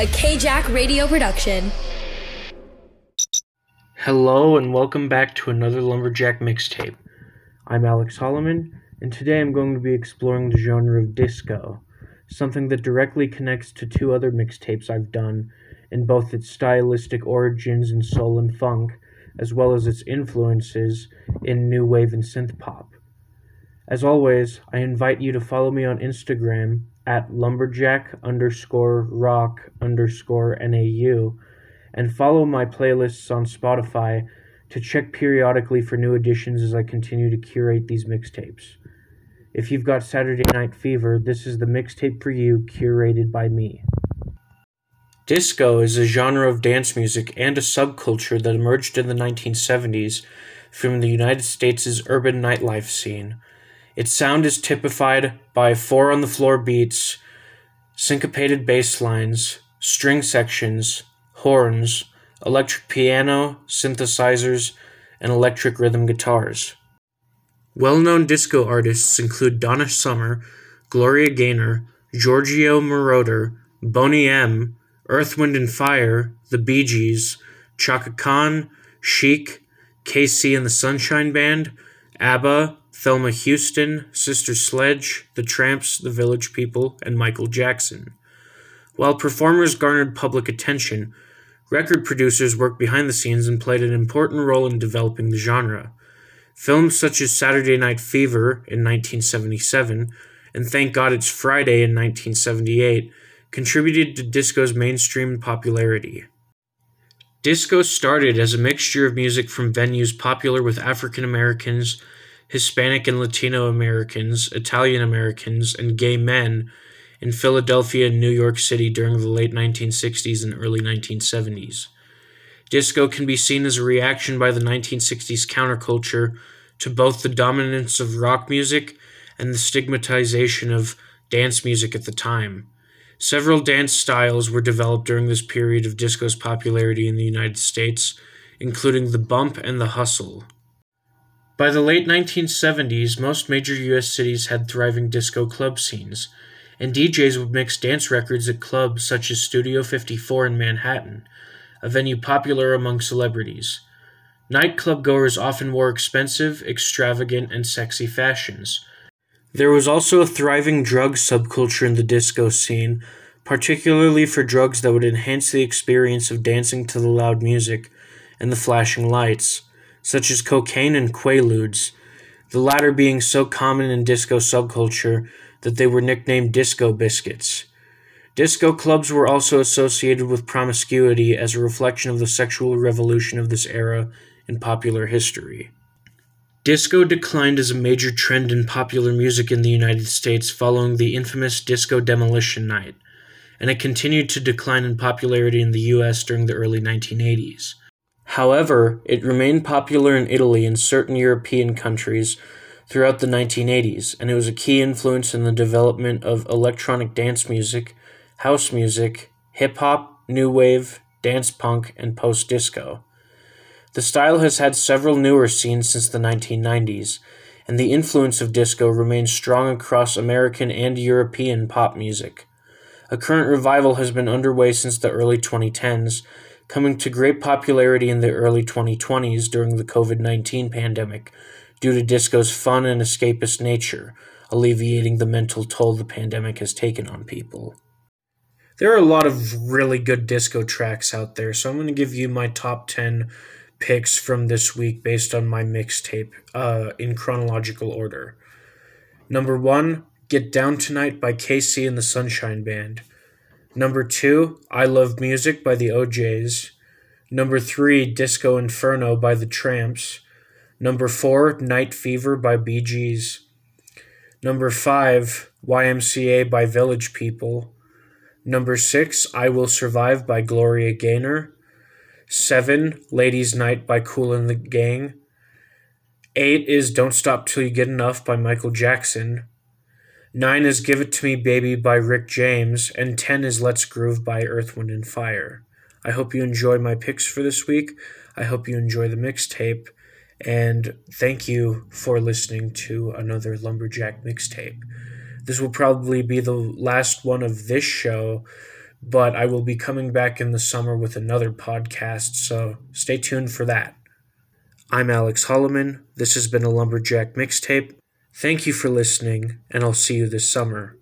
a KJack radio production. Hello and welcome back to another Lumberjack mixtape. I'm Alex Holloman, and today I'm going to be exploring the genre of disco, something that directly connects to two other mixtapes I've done in both its stylistic origins in soul and funk, as well as its influences in new wave and synth pop. As always, I invite you to follow me on Instagram at lumberjack underscore rock underscore NAU and follow my playlists on Spotify to check periodically for new additions as I continue to curate these mixtapes. If you've got Saturday Night Fever, this is the mixtape for you, curated by me. Disco is a genre of dance music and a subculture that emerged in the 1970s from the United States' urban nightlife scene. Its sound is typified by four on the floor beats, syncopated bass lines, string sections, horns, electric piano, synthesizers, and electric rhythm guitars. Well known disco artists include Donna Summer, Gloria Gaynor, Giorgio Moroder, Boney M., Earth, Wind and Fire, The Bee Gees, Chaka Khan, Chic, KC and the Sunshine Band, ABBA, Thelma Houston, Sister Sledge, The Tramps, The Village People, and Michael Jackson. While performers garnered public attention, record producers worked behind the scenes and played an important role in developing the genre. Films such as Saturday Night Fever in 1977 and Thank God It's Friday in 1978 contributed to disco's mainstream popularity. Disco started as a mixture of music from venues popular with African Americans, Hispanic and Latino Americans, Italian Americans, and gay men in Philadelphia and New York City during the late 1960s and early 1970s. Disco can be seen as a reaction by the 1960s counterculture to both the dominance of rock music and the stigmatization of dance music at the time. Several dance styles were developed during this period of disco's popularity in the United States, including the bump and the hustle. By the late 1970s, most major U.S. cities had thriving disco club scenes, and DJs would mix dance records at clubs such as Studio 54 in Manhattan, a venue popular among celebrities. Nightclub goers often wore expensive, extravagant, and sexy fashions. There was also a thriving drug subculture in the disco scene, particularly for drugs that would enhance the experience of dancing to the loud music and the flashing lights, such as cocaine and quaaludes, the latter being so common in disco subculture that they were nicknamed disco biscuits. Disco clubs were also associated with promiscuity as a reflection of the sexual revolution of this era in popular history. Disco declined as a major trend in popular music in the United States following the infamous Disco Demolition Night, and it continued to decline in popularity in the US during the early 1980s. However, it remained popular in Italy and certain European countries throughout the 1980s, and it was a key influence in the development of electronic dance music, house music, hip hop, new wave, dance punk, and post disco. The style has had several newer scenes since the 1990s, and the influence of disco remains strong across American and European pop music. A current revival has been underway since the early 2010s, coming to great popularity in the early 2020s during the COVID 19 pandemic due to disco's fun and escapist nature, alleviating the mental toll the pandemic has taken on people. There are a lot of really good disco tracks out there, so I'm going to give you my top 10 picks from this week based on my mixtape uh, in chronological order. Number one, Get Down Tonight by KC and the Sunshine Band. Number two, I Love Music by the O'Jays. Number three, Disco Inferno by the Tramps. Number four, Night Fever by Bee Gees. Number five, YMCA by Village People. Number six, I Will Survive by Gloria Gaynor. Seven, Ladies Night by Kool and the Gang. Eight is Don't Stop Till You Get Enough by Michael Jackson. Nine is Give It To Me Baby by Rick James, and 10 is Let's Groove by Earth, Wind, and Fire. I hope you enjoy my picks for this week. I hope you enjoy the mixtape, and thank you for listening to another Lumberjack mixtape. This will probably be the last one of this show, but I will be coming back in the summer with another podcast, so stay tuned for that. I'm Alex Holloman. This has been a Lumberjack mixtape. Thank you for listening, and I'll see you this summer.